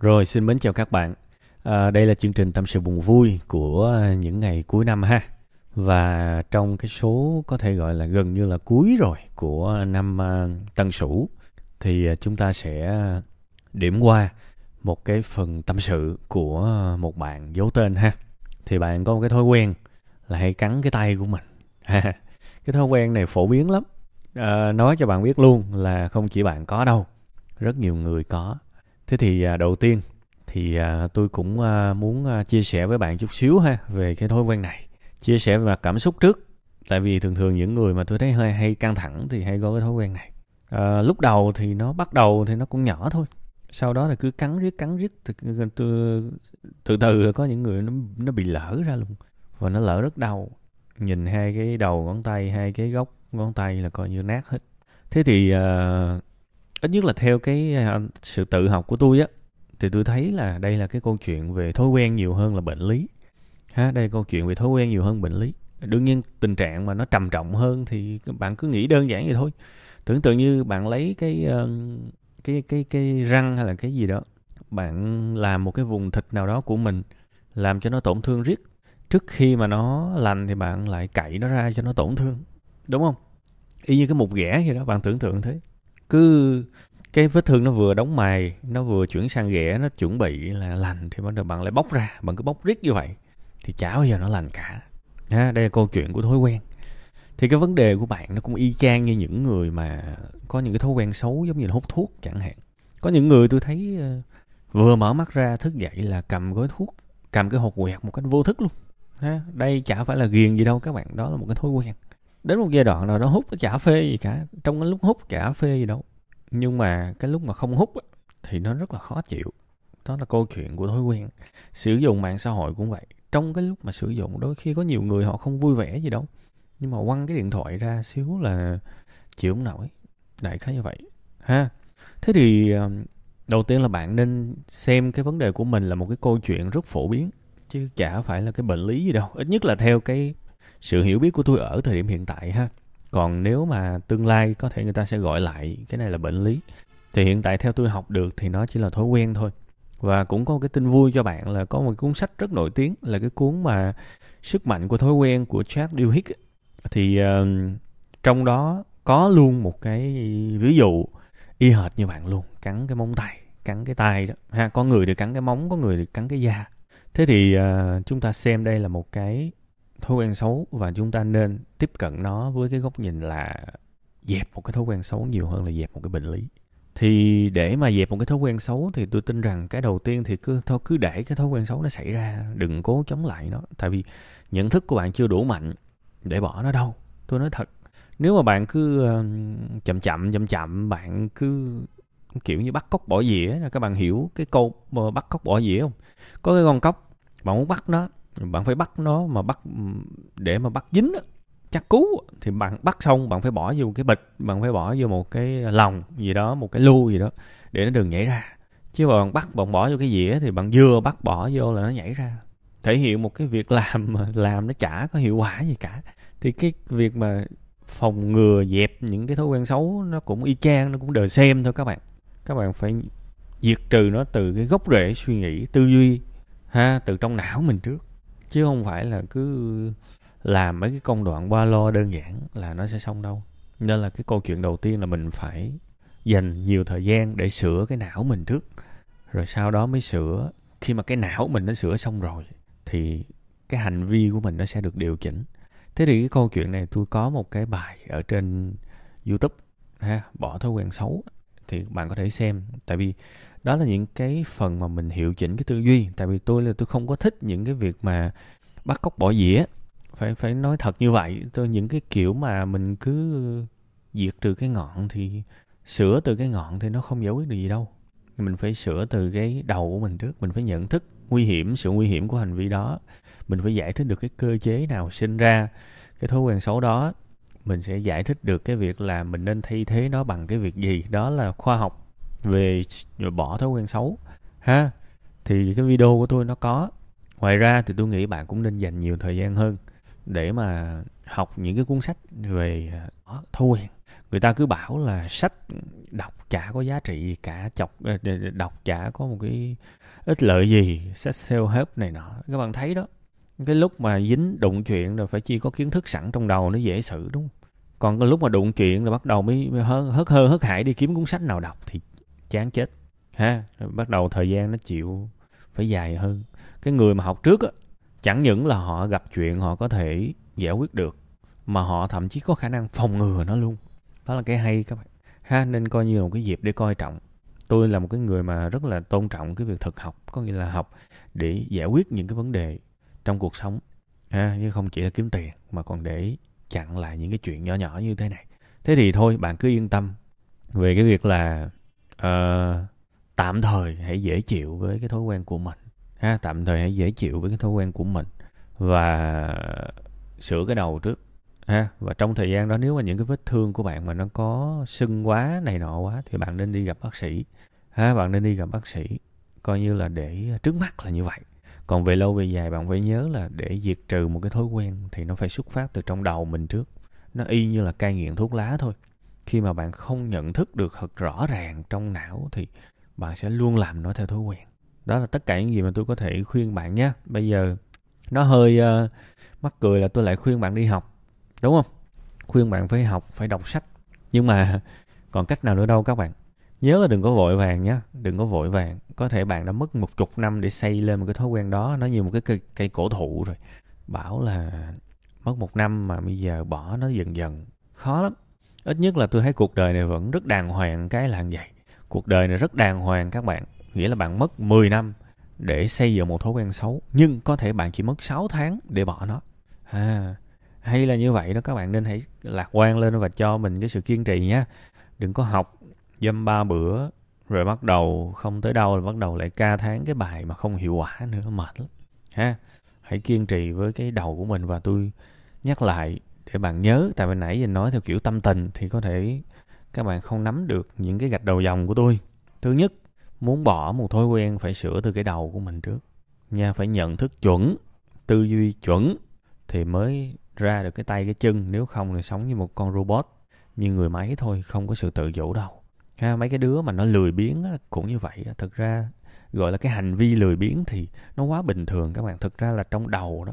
Rồi xin mến chào các bạn. À, đây là chương trình tâm sự buồn vui của những ngày cuối năm ha. Và trong cái số có thể gọi là gần như là cuối rồi của năm uh, Tân Sửu thì à, chúng ta sẽ điểm qua một cái phần tâm sự của một bạn giấu tên ha. Thì bạn có một cái thói quen là hay cắn cái tay của mình. cái thói quen này phổ biến lắm. À, nói cho bạn biết luôn là không chỉ bạn có đâu, rất nhiều người có thế thì à, đầu tiên thì à, tôi cũng à, muốn chia sẻ với bạn chút xíu ha về cái thói quen này. Chia sẻ về mặt cảm xúc trước. Tại vì thường thường những người mà tôi thấy hơi hay căng thẳng thì hay có cái thói quen này. À, lúc đầu thì nó bắt đầu thì nó cũng nhỏ thôi. Sau đó là cứ cắn riết cắn riết từ, từ từ có những người nó nó bị lỡ ra luôn. Và nó lỡ rất đau. Nhìn hai cái đầu ngón tay hai cái góc ngón tay là coi như nát hết. Thế thì uh, ít nhất là theo cái à, sự tự học của tôi á, thì tôi thấy là đây là cái câu chuyện về thói quen nhiều hơn là bệnh lý. Ha, đây là câu chuyện về thói quen nhiều hơn bệnh lý. Đương nhiên tình trạng mà nó trầm trọng hơn thì bạn cứ nghĩ đơn giản vậy thôi. Tưởng tượng như bạn lấy cái ờ, cái cái cái răng hay là cái gì đó, bạn làm một cái vùng thịt nào đó của mình, làm cho nó tổn thương riết. Trước khi mà nó lành thì bạn lại cậy nó ra cho nó tổn thương, đúng không? Y như cái mục ghẻ vậy đó, bạn tưởng tượng thế cứ cái vết thương nó vừa đóng mài, nó vừa chuyển sang ghẻ, nó chuẩn bị là lành thì bắt đầu bạn lại bóc ra, bạn cứ bóc riết như vậy thì chả bao giờ nó lành cả. Ha, đây là câu chuyện của thói quen. Thì cái vấn đề của bạn nó cũng y chang như những người mà có những cái thói quen xấu giống như là hút thuốc chẳng hạn. Có những người tôi thấy ờ, vừa mở mắt ra thức dậy là cầm gói thuốc, cầm cái hộp quẹt một cách vô thức luôn. Ha, đây chả phải là ghiền gì đâu các bạn, đó là một cái thói quen đến một giai đoạn nào đó hút nó chả phê gì cả. Trong cái lúc hút chả phê gì đâu. Nhưng mà cái lúc mà không hút thì nó rất là khó chịu. Đó là câu chuyện của thói quen. Sử dụng mạng xã hội cũng vậy. Trong cái lúc mà sử dụng, đôi khi có nhiều người họ không vui vẻ gì đâu. Nhưng mà quăng cái điện thoại ra xíu là chịu không nổi. Đại khái như vậy. Ha. Thế thì đầu tiên là bạn nên xem cái vấn đề của mình là một cái câu chuyện rất phổ biến. Chứ chả phải là cái bệnh lý gì đâu. Ít nhất là theo cái sự hiểu biết của tôi ở thời điểm hiện tại ha. Còn nếu mà tương lai có thể người ta sẽ gọi lại cái này là bệnh lý thì hiện tại theo tôi học được thì nó chỉ là thói quen thôi. Và cũng có một cái tin vui cho bạn là có một cuốn sách rất nổi tiếng là cái cuốn mà sức mạnh của thói quen của Charles Duhigg thì uh, trong đó có luôn một cái ví dụ y hệt như bạn luôn cắn cái móng tay cắn cái tay đó. Ha có người thì cắn cái móng có người thì cắn cái da. Thế thì uh, chúng ta xem đây là một cái thói quen xấu và chúng ta nên tiếp cận nó với cái góc nhìn là dẹp một cái thói quen xấu nhiều hơn là dẹp một cái bệnh lý. Thì để mà dẹp một cái thói quen xấu thì tôi tin rằng cái đầu tiên thì cứ, thôi cứ để cái thói quen xấu nó xảy ra, đừng cố chống lại nó. Tại vì nhận thức của bạn chưa đủ mạnh để bỏ nó đâu, tôi nói thật. Nếu mà bạn cứ ờ, chậm chậm chậm chậm, bạn cứ kiểu như bắt cóc bỏ dĩa, các bạn hiểu cái câu ờ, bắt cóc bỏ dĩa không? Có cái con cóc, bạn muốn bắt nó bạn phải bắt nó mà bắt, để mà bắt dính chắc cú thì bạn bắt xong bạn phải bỏ vô cái bịch, bạn phải bỏ vô một cái lòng gì đó, một cái lu gì đó để nó đừng nhảy ra. Chứ mà bạn bắt, bạn bỏ vô cái dĩa thì bạn vừa bắt bỏ vô là nó nhảy ra. Thể hiện một cái việc làm mà làm nó chả có hiệu quả gì cả. Thì cái việc mà phòng ngừa, dẹp những cái thói quen xấu nó cũng y chang, nó cũng đời xem thôi các bạn. Các bạn phải diệt trừ nó từ cái gốc rễ suy nghĩ tư duy, ha, từ trong não mình trước chứ không phải là cứ làm mấy cái công đoạn qua lo đơn giản là nó sẽ xong đâu. Nên là cái câu chuyện đầu tiên là mình phải dành nhiều thời gian để sửa cái não mình trước. Rồi sau đó mới sửa. Khi mà cái não mình nó sửa xong rồi, thì cái hành vi của mình nó sẽ được điều chỉnh. Thế thì cái câu chuyện này tôi có một cái bài ở trên youtube, ha, bỏ thói quen xấu. Thì bạn có thể xem, tại vì đó là những cái phần mà mình hiệu chỉnh cái tư duy. Tại vì tôi là tôi không có thích những cái việc mà bắt cóc bỏ dĩa. Phải phải nói thật như vậy. Tôi, những cái kiểu mà mình cứ diệt trừ cái ngọn thì, sửa từ cái ngọn thì nó không giải quyết được gì đâu. Mình phải sửa từ cái đầu của mình trước. Mình phải nhận thức nguy hiểm, sự nguy hiểm của hành vi đó. Mình phải giải thích được cái cơ chế nào sinh ra cái thói quen xấu đó. Mình sẽ giải thích được cái việc là mình nên thay thế nó bằng cái việc gì. Đó là khoa học về bỏ thói quen xấu. Ha thì cái video của tôi nó có. Ngoài ra thì tôi nghĩ bạn cũng nên dành nhiều thời gian hơn để mà học những cái cuốn sách về à, thói quen. Người ta cứ bảo là sách đọc chả có giá trị gì cả chọc ờ, đọc chả có một cái ích lợi gì sách self help này nọ. Các bạn thấy đó cái lúc mà dính đụng chuyện rồi phải chi có kiến thức sẵn trong đầu nó dễ xử đúng không? Còn cái lúc mà đụng chuyện rồi bắt đầu mới, mới hớt hớt hơ hớt hải đi kiếm cuốn sách nào đọc thì chán chết. Ha, rồi bắt đầu thời gian nó chịu phải dài hơn. Cái người mà học trước á, chẳng những là họ gặp chuyện họ có thể giải quyết được, mà họ thậm chí có khả năng phòng ngừa nó luôn. Đó là cái hay các bạn. Ha, nên coi như là một cái dịp để coi trọng. Tôi là một cái người mà rất là tôn trọng cái việc thực học, có nghĩa là học để giải quyết những cái vấn đề trong cuộc sống. Ha, chứ không chỉ là kiếm tiền, mà còn để chặn lại những cái chuyện nhỏ nhỏ như thế này. Thế thì thôi, bạn cứ yên tâm về cái việc là uh, tạm thời hãy dễ chịu với cái thói quen của mình ha tạm thời hãy dễ chịu với cái thói quen của mình và sửa cái đầu trước ha. Và trong thời gian đó nếu mà những cái vết thương của bạn mà nó có sưng quá này nọ quá thì bạn nên đi gặp bác sĩ ha bạn nên đi gặp bác sĩ coi như là để trước mắt là như vậy. Còn về lâu về dài bạn phải nhớ là để diệt trừ một cái thói quen thì nó phải xuất phát từ trong đầu mình trước. Nó y như là cai nghiện thuốc lá thôi khi mà bạn không nhận thức được thật rõ ràng trong não thì bạn sẽ luôn làm nó theo thói quen. Đó là tất cả những gì mà tôi có thể khuyên bạn nhé. Bây giờ nó hơi uh, mắc cười là tôi lại khuyên bạn đi học đúng không? Khuyên bạn phải học phải đọc sách. Nhưng mà còn cách nào nữa đâu các bạn. Nhớ là đừng có vội vàng nhé đừng có vội vàng. Có thể bạn đã mất một chục năm để xây lên một cái thói quen đó nó như một cái cây, cây cổ thụ rồi. Bảo là mất một năm mà bây giờ bỏ nó dần dần. Khó lắm ít nhất là tôi thấy cuộc đời này vẫn rất đàng hoàng cái là vậy. Cuộc đời này rất đàng hoàng các bạn. Nghĩa là bạn mất 10 năm để xây dựng một thói quen xấu nhưng có thể bạn chỉ mất 6 tháng để bỏ nó. À, hay là như vậy đó các bạn nên hãy lạc quan lên và cho mình cái sự kiên trì nhé. Đừng có học dâm ba bữa rồi bắt đầu không tới đâu rồi bắt đầu lại ca tháng cái bài mà không hiệu quả nữa mệt lắm. Ha hãy kiên trì với cái đầu của mình và tôi nhắc lại để bạn nhớ tại vì nãy giờ nói theo kiểu tâm tình thì có thể các bạn không nắm được những cái gạch đầu dòng của tôi. Thứ nhất muốn bỏ một thói quen phải sửa từ cái đầu của mình trước. Nha phải nhận thức chuẩn tư duy chuẩn thì mới ra được cái tay cái chân. Nếu không thì sống như một con robot như người máy thôi không có sự tự chủ đâu. Ha mấy cái đứa mà nó lười biếng á, cũng như vậy thực ra gọi là cái hành vi lười biếng thì nó quá bình thường các bạn. Thực ra là trong đầu đó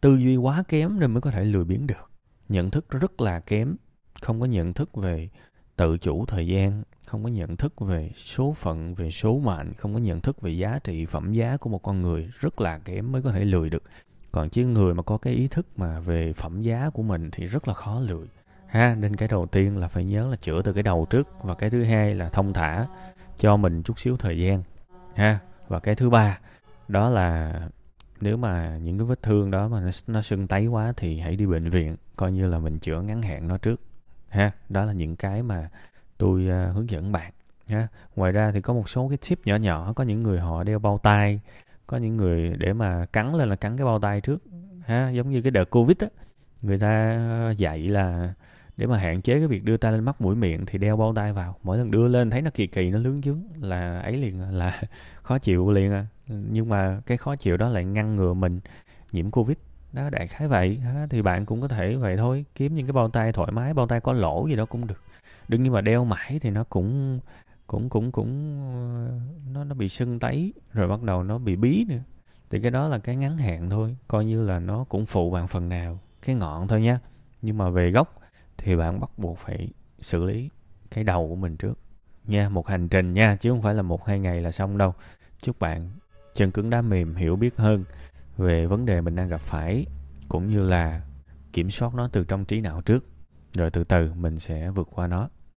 tư duy quá kém nên mới có thể lười biếng được nhận thức rất là kém, không có nhận thức về tự chủ thời gian, không có nhận thức về số phận, về số mệnh, không có nhận thức về giá trị phẩm giá của một con người rất là kém mới có thể lười được. Còn chứ người mà có cái ý thức mà về phẩm giá của mình thì rất là khó lười. Ha, nên cái đầu tiên là phải nhớ là chữa từ cái đầu trước và cái thứ hai là thông thả cho mình chút xíu thời gian. Ha, và cái thứ ba, đó là nếu mà những cái vết thương đó mà nó, nó sưng tấy quá thì hãy đi bệnh viện coi như là mình chữa ngắn hạn nó trước ha. Đó là những cái mà tôi uh, hướng dẫn bạn ha. Ngoài ra thì có một số cái tip nhỏ nhỏ có những người họ đeo bao tay có những người để mà cắn lên là cắn cái bao tay trước ha. Giống như cái đợt covid á người ta dạy là để mà hạn chế cái việc đưa tay lên mắt mũi miệng thì đeo bao tay vào mỗi lần đưa lên thấy nó kỳ kỳ nó lướng dướng là ấy liền à, là khó chịu liền à nhưng mà cái khó chịu đó lại ngăn ngừa mình nhiễm covid. Đó, đại khái vậy. Thì bạn cũng có thể vậy thôi, kiếm những cái bao tay thoải mái, bao tay có lỗ gì đó cũng được. Đừng như mà đeo mãi thì nó cũng cũng cũng cũng ờ, nó nó bị sưng tấy, rồi bắt đầu nó bị bí nữa. Thì cái đó là cái ngắn hạn thôi, coi như là nó cũng phụ bạn phần nào. Cái ngọn thôi nha. Nhưng mà về gốc thì bạn bắt buộc phải xử lý cái đầu của mình trước nha, một hành trình nha, chứ không phải là một, hai ngày là xong đâu. Chúc bạn chân cứng đá mềm hiểu biết hơn về vấn đề mình đang gặp phải, cũng như là kiểm soát nó từ trong trí não trước. Rồi từ từ mình sẽ vượt qua nó.